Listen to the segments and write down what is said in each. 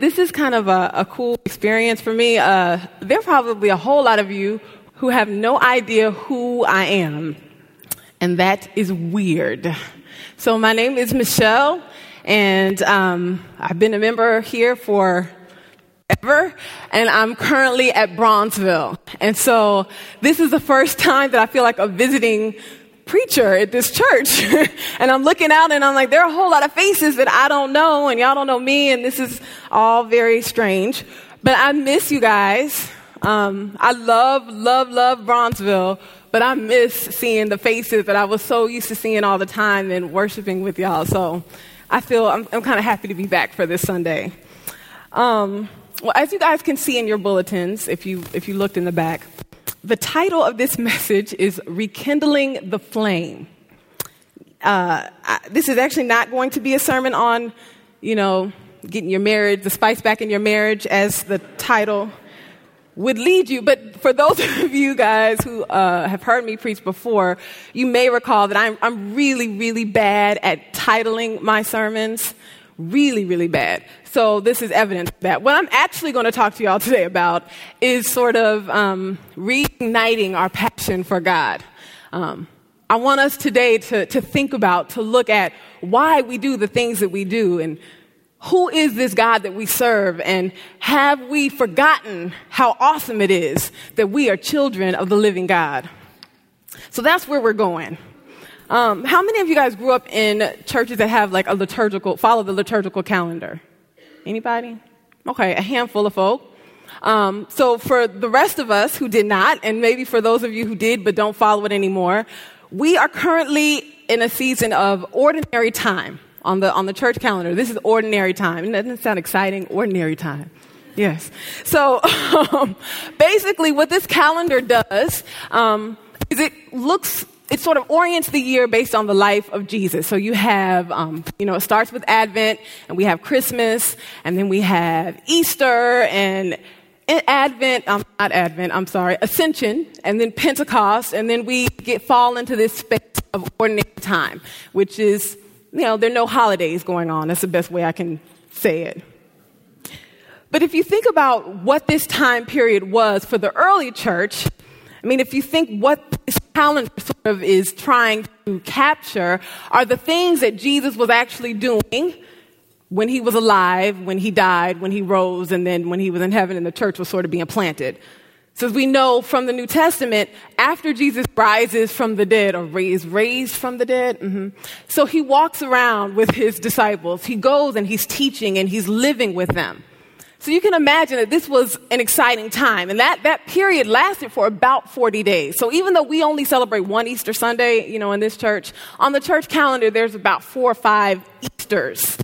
This is kind of a, a cool experience for me. Uh, there are probably a whole lot of you who have no idea who I am, and that is weird. So, my name is Michelle, and um, I've been a member here for ever, and I'm currently at Bronzeville. And so, this is the first time that I feel like a visiting preacher at this church. and I'm looking out and I'm like, there are a whole lot of faces that I don't know and y'all don't know me and this is all very strange. But I miss you guys. Um, I love, love, love Bronzeville, but I miss seeing the faces that I was so used to seeing all the time and worshiping with y'all. So I feel I'm, I'm kind of happy to be back for this Sunday. Um, well, as you guys can see in your bulletins, if you, if you looked in the back, the title of this message is Rekindling the Flame. Uh, I, this is actually not going to be a sermon on, you know, getting your marriage, the spice back in your marriage, as the title would lead you. But for those of you guys who uh, have heard me preach before, you may recall that I'm, I'm really, really bad at titling my sermons. Really, really bad. So this is evidence that what I'm actually going to talk to y'all today about is sort of um, reigniting our passion for God. Um, I want us today to, to think about, to look at why we do the things that we do and who is this God that we serve? And have we forgotten how awesome it is that we are children of the living God? So that's where we're going. Um, how many of you guys grew up in churches that have like a liturgical, follow the liturgical calendar? Anybody? Okay, a handful of folk. Um, so for the rest of us who did not, and maybe for those of you who did but don't follow it anymore, we are currently in a season of ordinary time on the, on the church calendar. This is ordinary time. Doesn't sound exciting? Ordinary time. Yes. So um, basically, what this calendar does um, is it looks it sort of orients the year based on the life of Jesus. So you have, um, you know, it starts with Advent, and we have Christmas, and then we have Easter, and Advent, um, not Advent, I'm sorry, Ascension, and then Pentecost, and then we get fall into this space of ordinary time, which is, you know, there are no holidays going on. That's the best way I can say it. But if you think about what this time period was for the early church, I mean, if you think what this calendar sort of is trying to capture are the things that Jesus was actually doing when he was alive, when he died, when he rose, and then when he was in heaven and the church was sort of being planted. So as we know from the New Testament, after Jesus rises from the dead or raised, raised from the dead, mm-hmm. so he walks around with his disciples. He goes and he's teaching and he's living with them. So you can imagine that this was an exciting time. And that, that period lasted for about 40 days. So even though we only celebrate one Easter Sunday, you know, in this church, on the church calendar, there's about four or five Easters.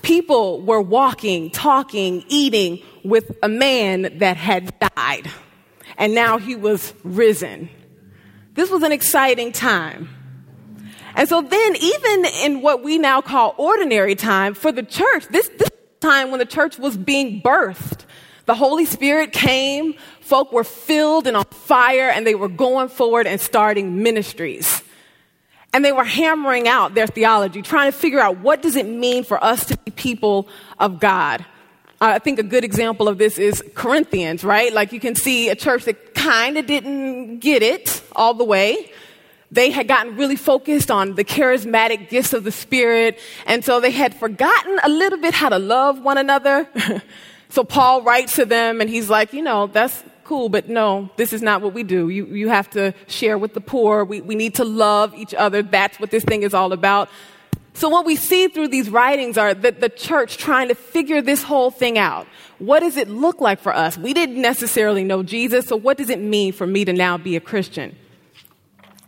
People were walking, talking, eating with a man that had died. And now he was risen. This was an exciting time. And so then, even in what we now call ordinary time for the church, this, this time when the church was being birthed. The Holy Spirit came, folk were filled and on fire, and they were going forward and starting ministries. And they were hammering out their theology, trying to figure out what does it mean for us to be people of God. I think a good example of this is Corinthians, right? Like you can see a church that kind of didn't get it all the way they had gotten really focused on the charismatic gifts of the Spirit, and so they had forgotten a little bit how to love one another. so Paul writes to them, and he's like, you know, that's cool, but no, this is not what we do. You, you have to share with the poor. We, we need to love each other. That's what this thing is all about. So what we see through these writings are that the church trying to figure this whole thing out. What does it look like for us? We didn't necessarily know Jesus, so what does it mean for me to now be a Christian?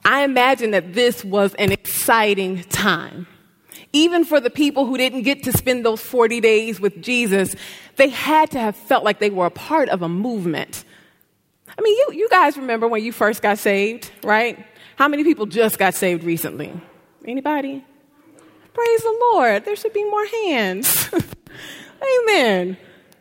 I imagine that this was an exciting time. Even for the people who didn't get to spend those 40 days with Jesus, they had to have felt like they were a part of a movement. I mean, you, you guys remember when you first got saved, right? How many people just got saved recently? Anybody? Praise the Lord. There should be more hands. Amen.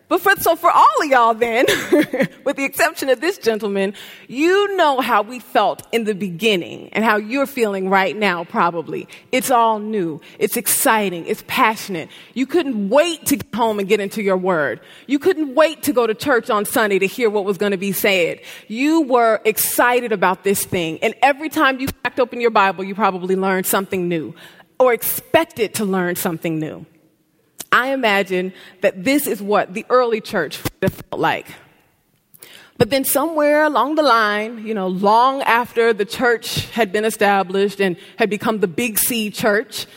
But for, so for all of y'all then, with the exception of this gentleman, you know how we felt in the beginning and how you're feeling right now probably. It's all new. It's exciting. It's passionate. You couldn't wait to get home and get into your word. You couldn't wait to go to church on Sunday to hear what was going to be said. You were excited about this thing. And every time you cracked open your Bible, you probably learned something new or expected to learn something new. I imagine that this is what the early church felt like. But then somewhere along the line, you know, long after the church had been established and had become the Big C church,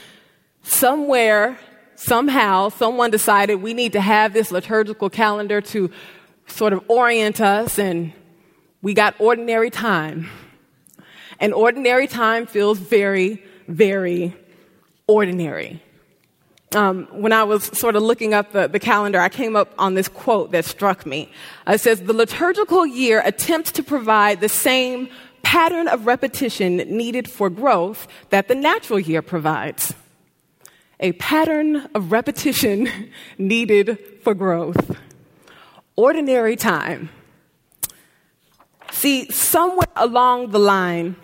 somewhere, somehow, someone decided we need to have this liturgical calendar to sort of orient us, and we got ordinary time. And ordinary time feels very, very ordinary um, when I was sort of looking up the, the, calendar, I came up on this quote that struck me. Uh, it says, The liturgical year attempts to provide the same pattern of repetition needed for growth that the natural year provides. A pattern of repetition needed for growth. Ordinary time. See, somewhere along the line,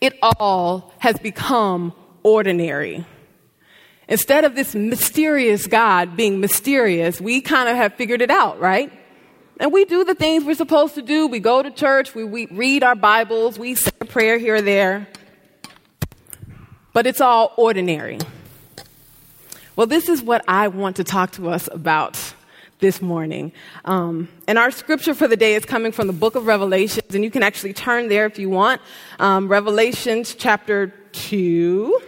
it all has become ordinary. Instead of this mysterious God being mysterious, we kind of have figured it out, right? And we do the things we're supposed to do. We go to church, we, we read our Bibles, we say a prayer here or there. But it's all ordinary. Well, this is what I want to talk to us about this morning. Um, and our scripture for the day is coming from the book of Revelations, and you can actually turn there if you want. Um, Revelations chapter 2.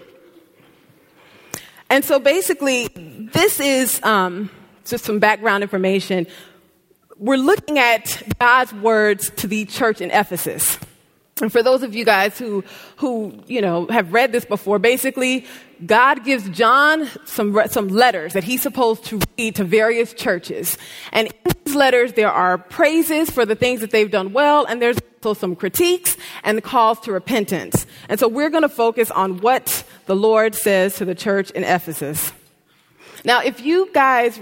And so basically, this is um, just some background information. We're looking at God's words to the church in Ephesus. And for those of you guys who, who, you know, have read this before, basically, God gives John some, some letters that he's supposed to read to various churches. And in these letters, there are praises for the things that they've done well, and there's also some critiques and calls to repentance. And so we're going to focus on what the Lord says to the church in Ephesus. Now, if you guys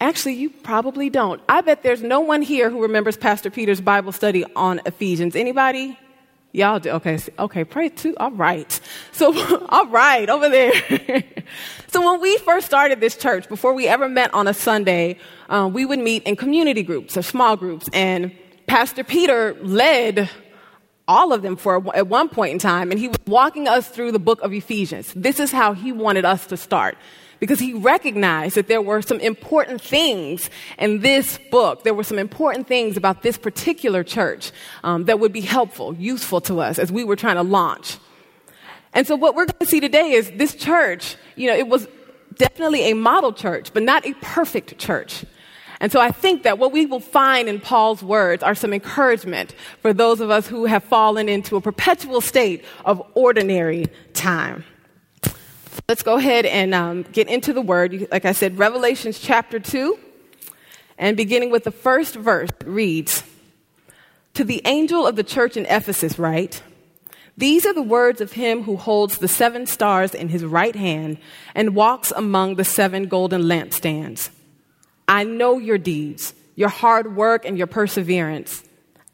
Actually, you probably don't. I bet there's no one here who remembers Pastor Peter's Bible study on Ephesians. Anybody? Y'all do. Okay. Okay. Pray too. All right. So, all right, over there. so when we first started this church, before we ever met on a Sunday, um, we would meet in community groups or small groups. And Pastor Peter led all of them for at one point in time, and he was walking us through the book of Ephesians. This is how he wanted us to start because he recognized that there were some important things in this book. There were some important things about this particular church um, that would be helpful, useful to us as we were trying to launch. And so, what we're going to see today is this church, you know, it was definitely a model church, but not a perfect church. And so I think that what we will find in Paul's words are some encouragement for those of us who have fallen into a perpetual state of ordinary time. Let's go ahead and um, get into the word. Like I said, Revelations chapter 2, and beginning with the first verse, reads To the angel of the church in Ephesus, write, These are the words of him who holds the seven stars in his right hand and walks among the seven golden lampstands. I know your deeds, your hard work, and your perseverance.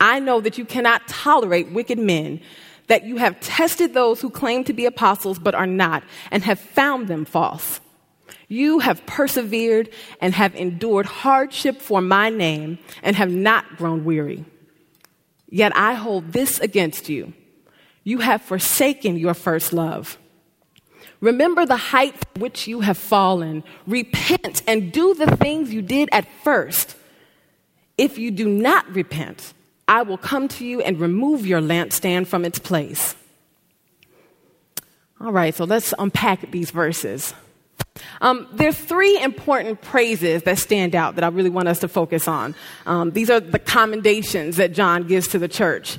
I know that you cannot tolerate wicked men, that you have tested those who claim to be apostles but are not, and have found them false. You have persevered and have endured hardship for my name and have not grown weary. Yet I hold this against you. You have forsaken your first love. Remember the height which you have fallen. Repent and do the things you did at first. If you do not repent, I will come to you and remove your lampstand from its place. All right, so let's unpack these verses. Um, there's three important praises that stand out that I really want us to focus on. Um, these are the commendations that John gives to the church.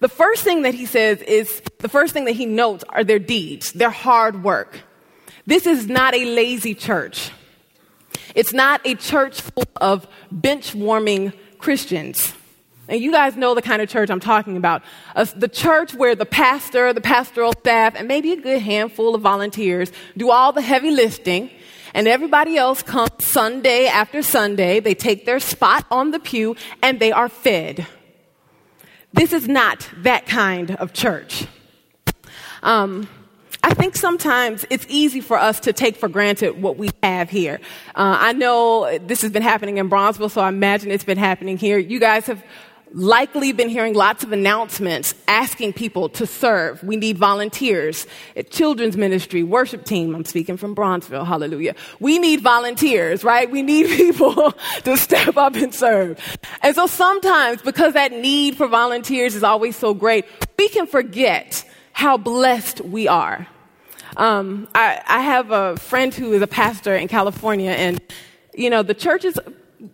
The first thing that he says is the first thing that he notes are their deeds, their hard work. This is not a lazy church. It's not a church full of bench warming Christians. And you guys know the kind of church I'm talking about. Uh, the church where the pastor, the pastoral staff, and maybe a good handful of volunteers do all the heavy lifting. and everybody else comes Sunday after Sunday. They take their spot on the pew and they are fed. This is not that kind of church. Um, I think sometimes it's easy for us to take for granted what we have here. Uh, I know this has been happening in Bronzeville, so I imagine it's been happening here. You guys have likely been hearing lots of announcements asking people to serve. We need volunteers at children's ministry, worship team. I'm speaking from Bronzeville. Hallelujah. We need volunteers, right? We need people to step up and serve. And so sometimes because that need for volunteers is always so great, we can forget how blessed we are. Um, I, I have a friend who is a pastor in California, and you know the church is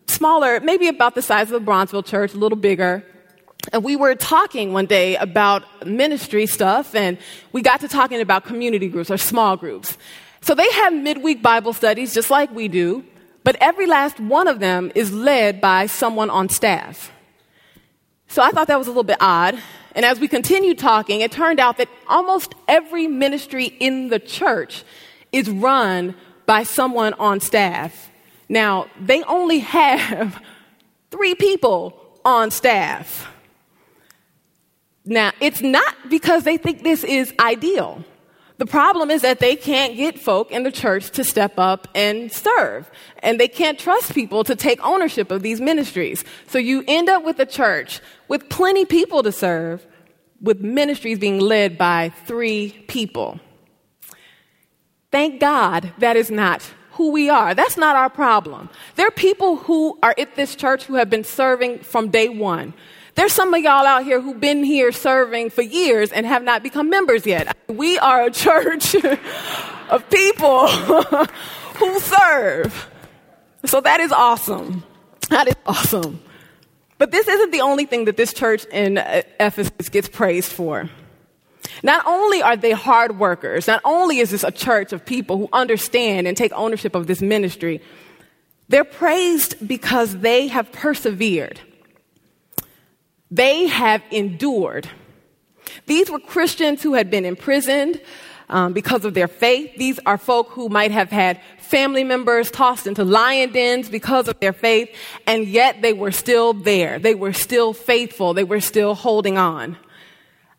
smaller, maybe about the size of the Bronzeville church, a little bigger. And we were talking one day about ministry stuff, and we got to talking about community groups or small groups. So they have midweek Bible studies just like we do, but every last one of them is led by someone on staff. So I thought that was a little bit odd. And as we continued talking, it turned out that almost every ministry in the church is run by someone on staff. Now, they only have three people on staff. Now, it's not because they think this is ideal. The problem is that they can't get folk in the church to step up and serve. And they can't trust people to take ownership of these ministries. So you end up with a church with plenty people to serve, with ministries being led by three people. Thank God that is not who we are. That's not our problem. There are people who are at this church who have been serving from day one. There's some of y'all out here who've been here serving for years and have not become members yet. We are a church of people who serve. So that is awesome. That is awesome. But this isn't the only thing that this church in Ephesus gets praised for. Not only are they hard workers, not only is this a church of people who understand and take ownership of this ministry, they're praised because they have persevered. They have endured. These were Christians who had been imprisoned um, because of their faith. These are folk who might have had family members tossed into lion dens because of their faith, and yet they were still there. They were still faithful. They were still holding on.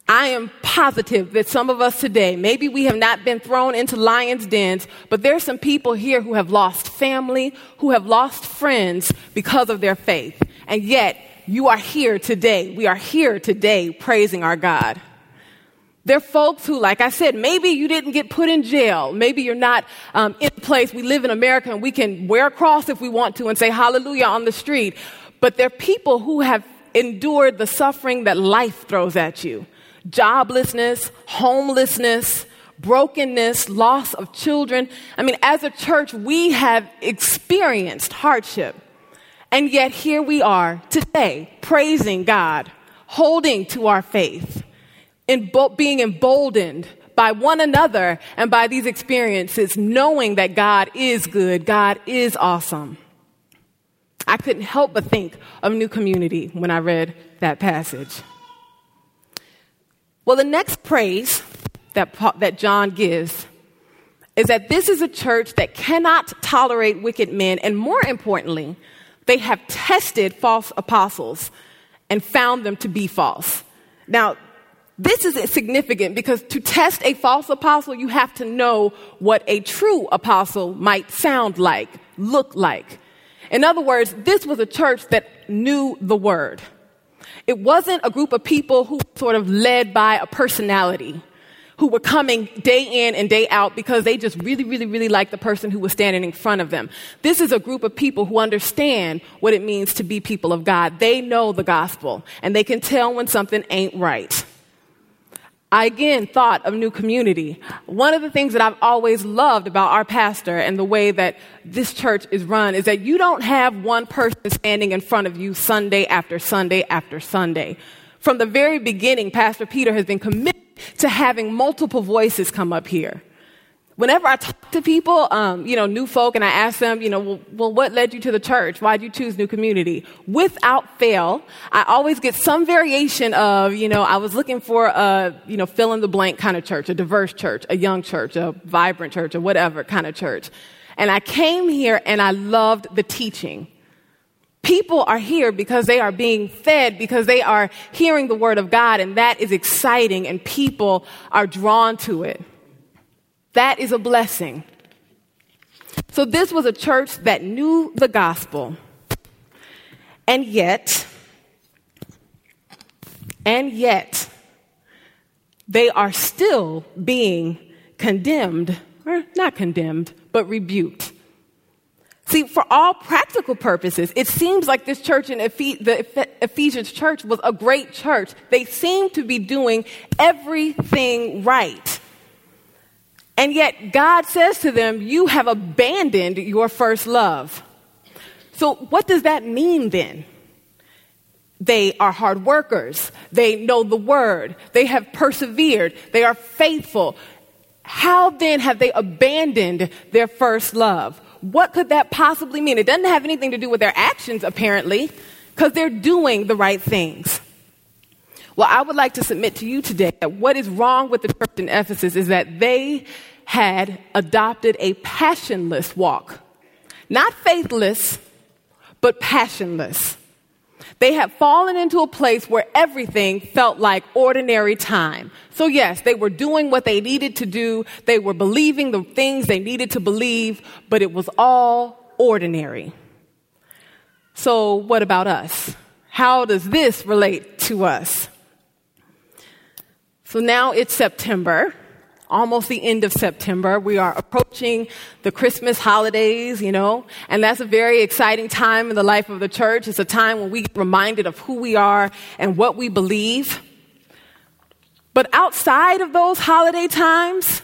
I am positive that some of us today, maybe we have not been thrown into lions' dens, but there are some people here who have lost family, who have lost friends because of their faith. And yet, you are here today. We are here today praising our God. There are folks who, like I said, maybe you didn't get put in jail. Maybe you're not um, in a place. We live in America and we can wear a cross if we want to and say hallelujah on the street. But there are people who have endured the suffering that life throws at you joblessness, homelessness, brokenness, loss of children. I mean, as a church, we have experienced hardship. And yet here we are today praising God, holding to our faith, and being emboldened by one another and by these experiences, knowing that God is good, God is awesome. I couldn't help but think of New Community when I read that passage. Well, the next praise that, that John gives is that this is a church that cannot tolerate wicked men, and more importantly, they have tested false apostles and found them to be false. Now, this is significant because to test a false apostle, you have to know what a true apostle might sound like, look like. In other words, this was a church that knew the word. It wasn't a group of people who sort of led by a personality who were coming day in and day out because they just really, really, really liked the person who was standing in front of them. This is a group of people who understand what it means to be people of God. They know the gospel and they can tell when something ain't right. I again thought of new community. One of the things that I've always loved about our pastor and the way that this church is run is that you don't have one person standing in front of you Sunday after Sunday after Sunday. From the very beginning, Pastor Peter has been committed to having multiple voices come up here whenever I talk to people, um, you know, new folk, and I ask them, you know, well, well, what led you to the church? Why did you choose New Community? Without fail, I always get some variation of, you know, I was looking for a, you know, fill in the blank kind of church, a diverse church, a young church, a vibrant church, or whatever kind of church. And I came here and I loved the teaching. People are here because they are being fed, because they are hearing the word of God, and that is exciting, and people are drawn to it. That is a blessing. So, this was a church that knew the gospel, and yet, and yet, they are still being condemned, or not condemned, but rebuked. See, for all practical purposes, it seems like this church in Ephes- the Ephesians church was a great church. They seem to be doing everything right. And yet, God says to them, You have abandoned your first love. So, what does that mean then? They are hard workers. They know the word. They have persevered. They are faithful. How then have they abandoned their first love? What could that possibly mean? It doesn't have anything to do with their actions, apparently, because they're doing the right things. Well, I would like to submit to you today that what is wrong with the church in Ephesus is that they had adopted a passionless walk. Not faithless, but passionless. They had fallen into a place where everything felt like ordinary time. So, yes, they were doing what they needed to do, they were believing the things they needed to believe, but it was all ordinary. So, what about us? How does this relate to us? So now it's September almost the end of September. We are approaching the Christmas holidays, you know, and that's a very exciting time in the life of the church. It's a time when we get reminded of who we are and what we believe. But outside of those holiday times,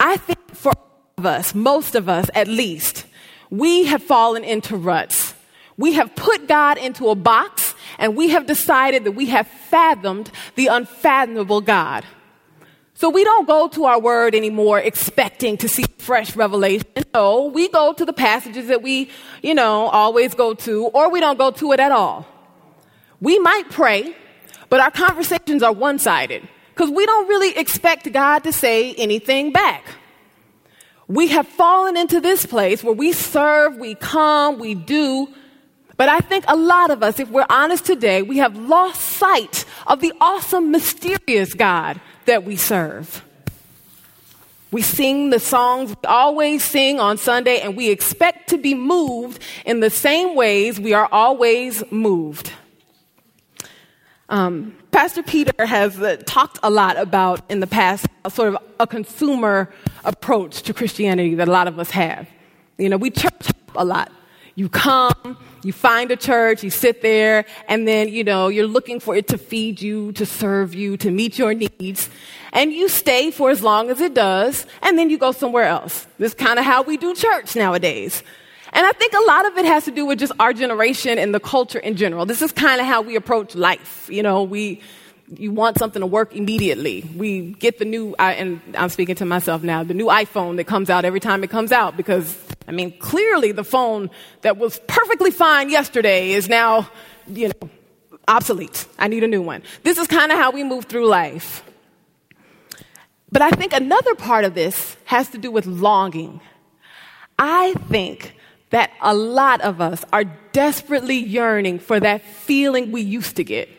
I think for of us, most of us at least, we have fallen into ruts. We have put God into a box and we have decided that we have fathomed the unfathomable God. So we don't go to our word anymore expecting to see fresh revelation. No, we go to the passages that we, you know, always go to, or we don't go to it at all. We might pray, but our conversations are one sided because we don't really expect God to say anything back. We have fallen into this place where we serve, we come, we do, but I think a lot of us, if we're honest today, we have lost sight of the awesome, mysterious God that we serve. We sing the songs we always sing on Sunday, and we expect to be moved in the same ways we are always moved. Um, Pastor Peter has uh, talked a lot about in the past sort of a consumer approach to Christianity that a lot of us have. You know, we church a lot. You come, you find a church, you sit there, and then, you know, you're looking for it to feed you, to serve you, to meet your needs. And you stay for as long as it does, and then you go somewhere else. This is kind of how we do church nowadays. And I think a lot of it has to do with just our generation and the culture in general. This is kind of how we approach life. You know, we, you want something to work immediately. We get the new, I, and I'm speaking to myself now, the new iPhone that comes out every time it comes out because, I mean, clearly the phone that was perfectly fine yesterday is now, you know, obsolete. I need a new one. This is kind of how we move through life. But I think another part of this has to do with longing. I think that a lot of us are desperately yearning for that feeling we used to get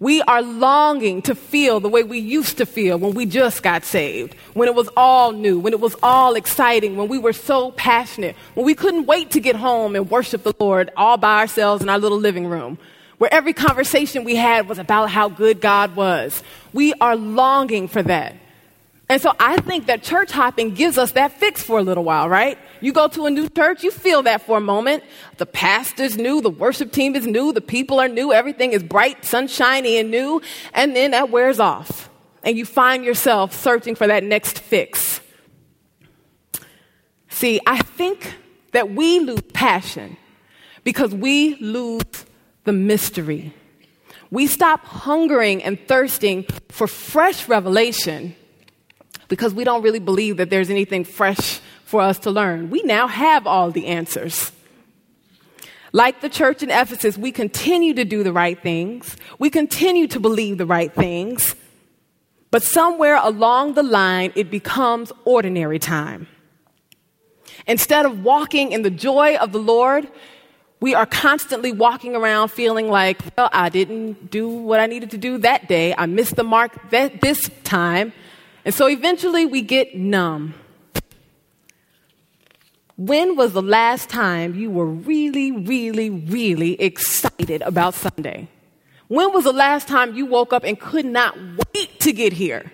we are longing to feel the way we used to feel when we just got saved, when it was all new, when it was all exciting, when we were so passionate, when we couldn't wait to get home and worship the Lord all by ourselves in our little living room, where every conversation we had was about how good God was. We are longing for that. And so I think that church hopping gives us that fix for a little while, right? You go to a new church, you feel that for a moment. The pastor's new, the worship team is new, the people are new, everything is bright, sunshiny, and new, and then that wears off. And you find yourself searching for that next fix. See, I think that we lose passion because we lose the mystery. We stop hungering and thirsting for fresh revelation because we don't really believe that there's anything fresh for us to learn. We now have all the answers. Like the church in Ephesus, we continue to do the right things. We continue to believe the right things. But somewhere along the line, it becomes ordinary time. Instead of walking in the joy of the Lord, we are constantly walking around feeling like, well, I didn't do what I needed to do that day. I missed the mark that, this time. And so eventually we get numb. When was the last time you were really, really, really excited about Sunday? When was the last time you woke up and could not wait to get here?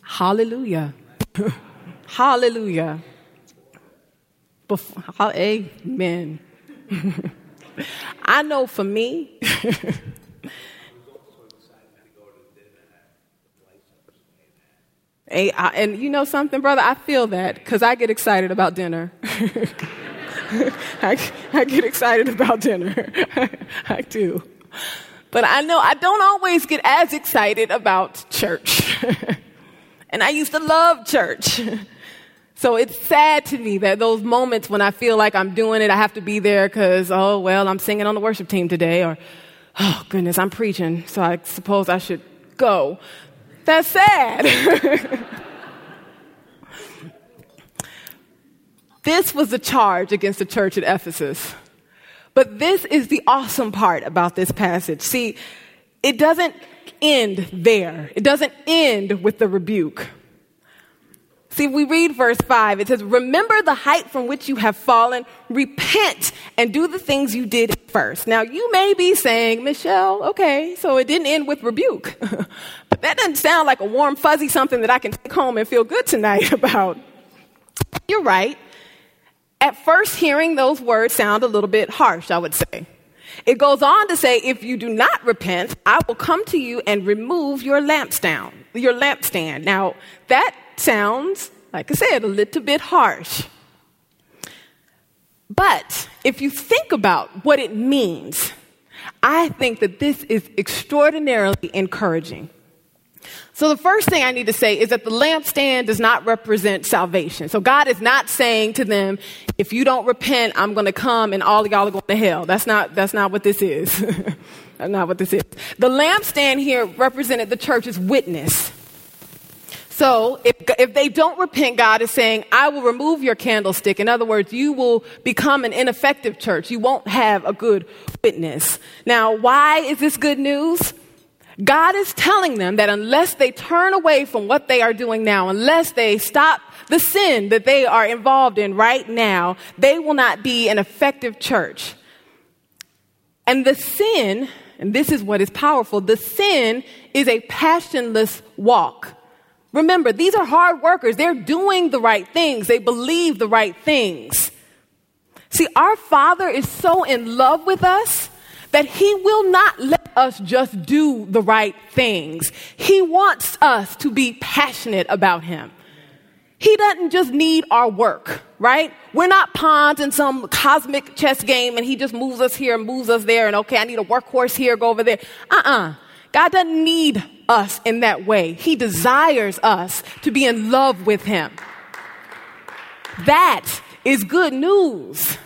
Hallelujah. Hallelujah. Before, amen. I know for me, and you know something, brother? I feel that because I get excited about dinner. I, I, get excited about dinner. I do. But I know I don't always get as excited about church. and I used to love church. So it's sad to me that those moments when I feel like I'm doing it, I have to be there because, oh, well, I'm singing on the worship team today, or, oh, goodness, I'm preaching, so I suppose I should go. That's sad. this was the charge against the church at Ephesus. But this is the awesome part about this passage. See, it doesn't end there, it doesn't end with the rebuke. See, we read verse 5. It says, Remember the height from which you have fallen, repent, and do the things you did first. Now, you may be saying, Michelle, okay, so it didn't end with rebuke. that doesn't sound like a warm, fuzzy something that I can take home and feel good tonight about. You're right. At first hearing those words sound a little bit harsh, I would say. It goes on to say, if you do not repent, I will come to you and remove your lampstand, your lampstand. Now, that sounds, like I said, a little bit harsh. But if you think about what it means, I think that this is extraordinarily encouraging. So, the first thing I need to say is that the lampstand does not represent salvation. So, God is not saying to them, if you don't repent, I'm going to come and all of y'all are going to hell. That's not, that's not what this is. that's not what this is. The lampstand here represented the church's witness. So if, if they don't repent, God is saying, I will remove your candlestick. In other words, you will become an ineffective church. You won't have a good witness. Now, why is this good news? God is telling them that unless they turn away from what they are doing now, unless they stop the sin that they are involved in right now, they will not be an effective church. And the sin, and this is what is powerful, the sin is a passionless walk. Remember, these are hard workers. They're doing the right things, they believe the right things. See, our Father is so in love with us that He will not let us just do the right things. He wants us to be passionate about Him. He doesn't just need our work, right? We're not pawns in some cosmic chess game and He just moves us here and moves us there and okay, I need a workhorse here, go over there. Uh uh-uh. uh God doesn't need us in that way. He desires us to be in love with Him. That is good news.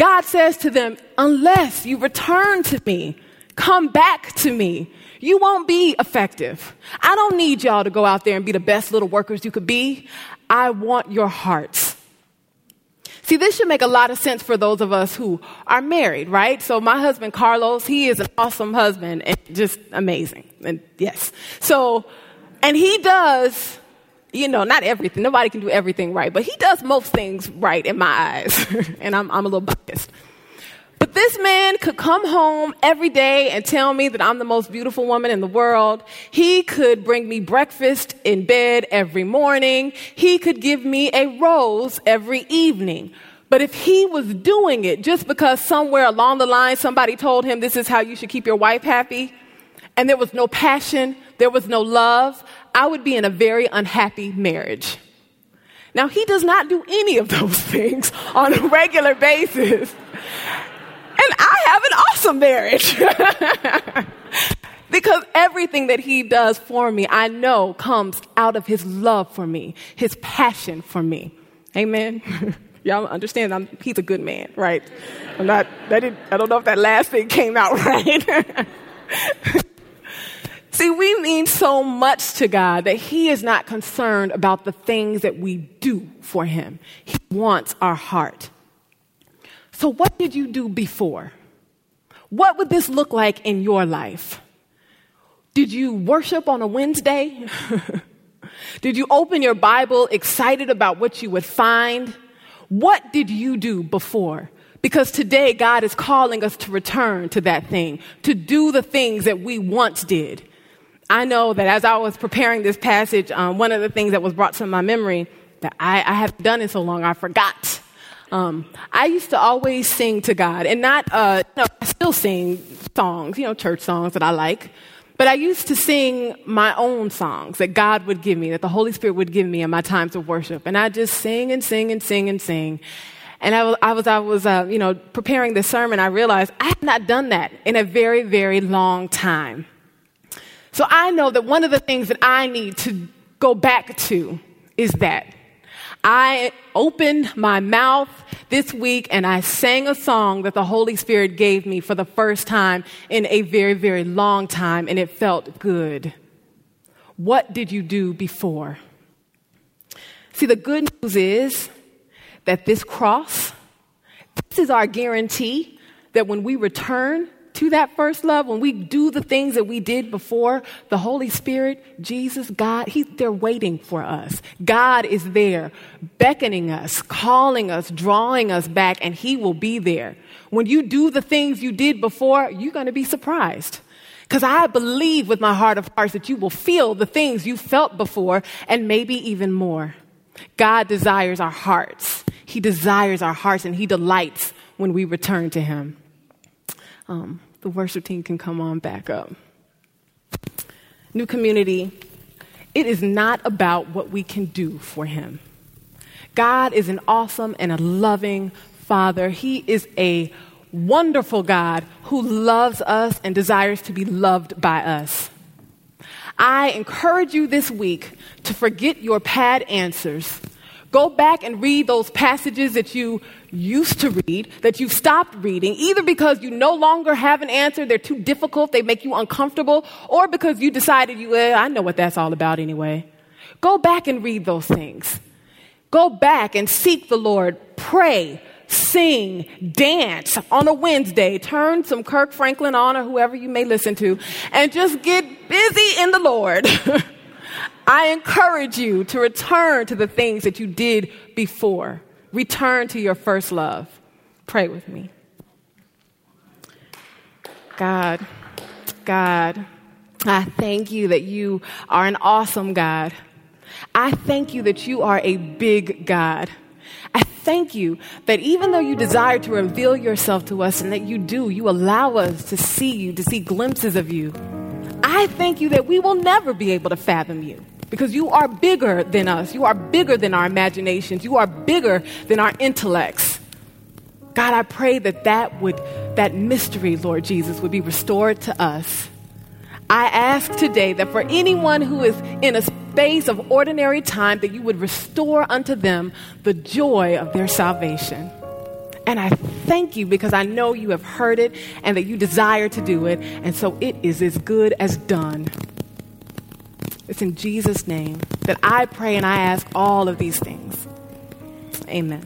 God says to them, unless you return to me, come back to me, you won't be effective. I don't need y'all to go out there and be the best little workers you could be. I want your hearts. See, this should make a lot of sense for those of us who are married, right? So my husband, Carlos, he is an awesome husband and just amazing. And yes. So, and he does, you know, not everything. Nobody can do everything right, but he does most things right in my eyes. and I'm, I'm a little biased. But this man could come home every day and tell me that I'm the most beautiful woman in the world. He could bring me breakfast in bed every morning. He could give me a rose every evening. But if he was doing it just because somewhere along the line somebody told him this is how you should keep your wife happy, and there was no passion, there was no love, I would be in a very unhappy marriage. Now, he does not do any of those things on a regular basis and I have an awesome marriage. because everything that he does for me, I know comes out of his love for me, his passion for me. Amen. Y'all understand I'm, he's a good man, right? I'm not, that I don't know if that last thing came out right. See, we mean so much to God that He is not concerned about the things that we do for Him. He wants our heart. So, what did you do before? What would this look like in your life? Did you worship on a Wednesday? did you open your Bible excited about what you would find? What did you do before? Because today God is calling us to return to that thing, to do the things that we once did. I know that as I was preparing this passage, um, one of the things that was brought to my memory that I, I haven't done it so long, I forgot. Um, I used to always sing to God, and not, uh, I still sing songs, you know, church songs that I like. But I used to sing my own songs that God would give me, that the Holy Spirit would give me in my times of worship. And I just sing and sing and sing and sing. And I was, I was, I was uh, you know, preparing this sermon. I realized I had not done that in a very, very long time. So I know that one of the things that I need to go back to is that. I opened my mouth this week and I sang a song that the Holy Spirit gave me for the first time in a very, very long time, and it felt good. What did you do before? See, the good news is that this cross, this is our guarantee that when we return to that first love, when we do the things that we did before, the Holy Spirit, Jesus, God, he, they're waiting for us. God is there, beckoning us, calling us, drawing us back, and He will be there. When you do the things you did before, you're going to be surprised. Because I believe with my heart of hearts that you will feel the things you felt before and maybe even more. God desires our hearts. He desires our hearts and He delights when we return to Him. Um, the worship team can come on back up. New community, it is not about what we can do for Him. God is an awesome and a loving Father. He is a wonderful God who loves us and desires to be loved by us. I encourage you this week to forget your pad answers. Go back and read those passages that you used to read that you've stopped reading, either because you no longer have an answer, they're too difficult, they make you uncomfortable, or because you decided you, eh, I know what that's all about anyway. Go back and read those things. Go back and seek the Lord. Pray, sing, dance on a Wednesday. Turn some Kirk Franklin on or whoever you may listen to and just get busy in the Lord. I encourage you to return to the things that you did before. Return to your first love. Pray with me. God, God, I thank you that you are an awesome God. I thank you that you are a big God. I thank you that even though you desire to reveal yourself to us and that you do, you allow us to see you, to see glimpses of you. I thank you that we will never be able to fathom you because you are bigger than us. You are bigger than our imaginations. You are bigger than our intellects. God, I pray that that would that mystery, Lord Jesus, would be restored to us. I ask today that for anyone who is in a space of ordinary time that you would restore unto them the joy of their salvation. And I thank you because I know you have heard it and that you desire to do it. And so it is as good as done. It's in Jesus' name that I pray and I ask all of these things. Amen.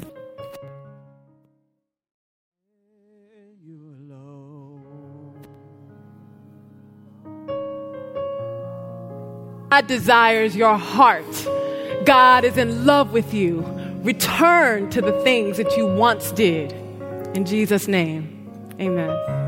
God desires your heart. God is in love with you. Return to the things that you once did. In Jesus' name, amen.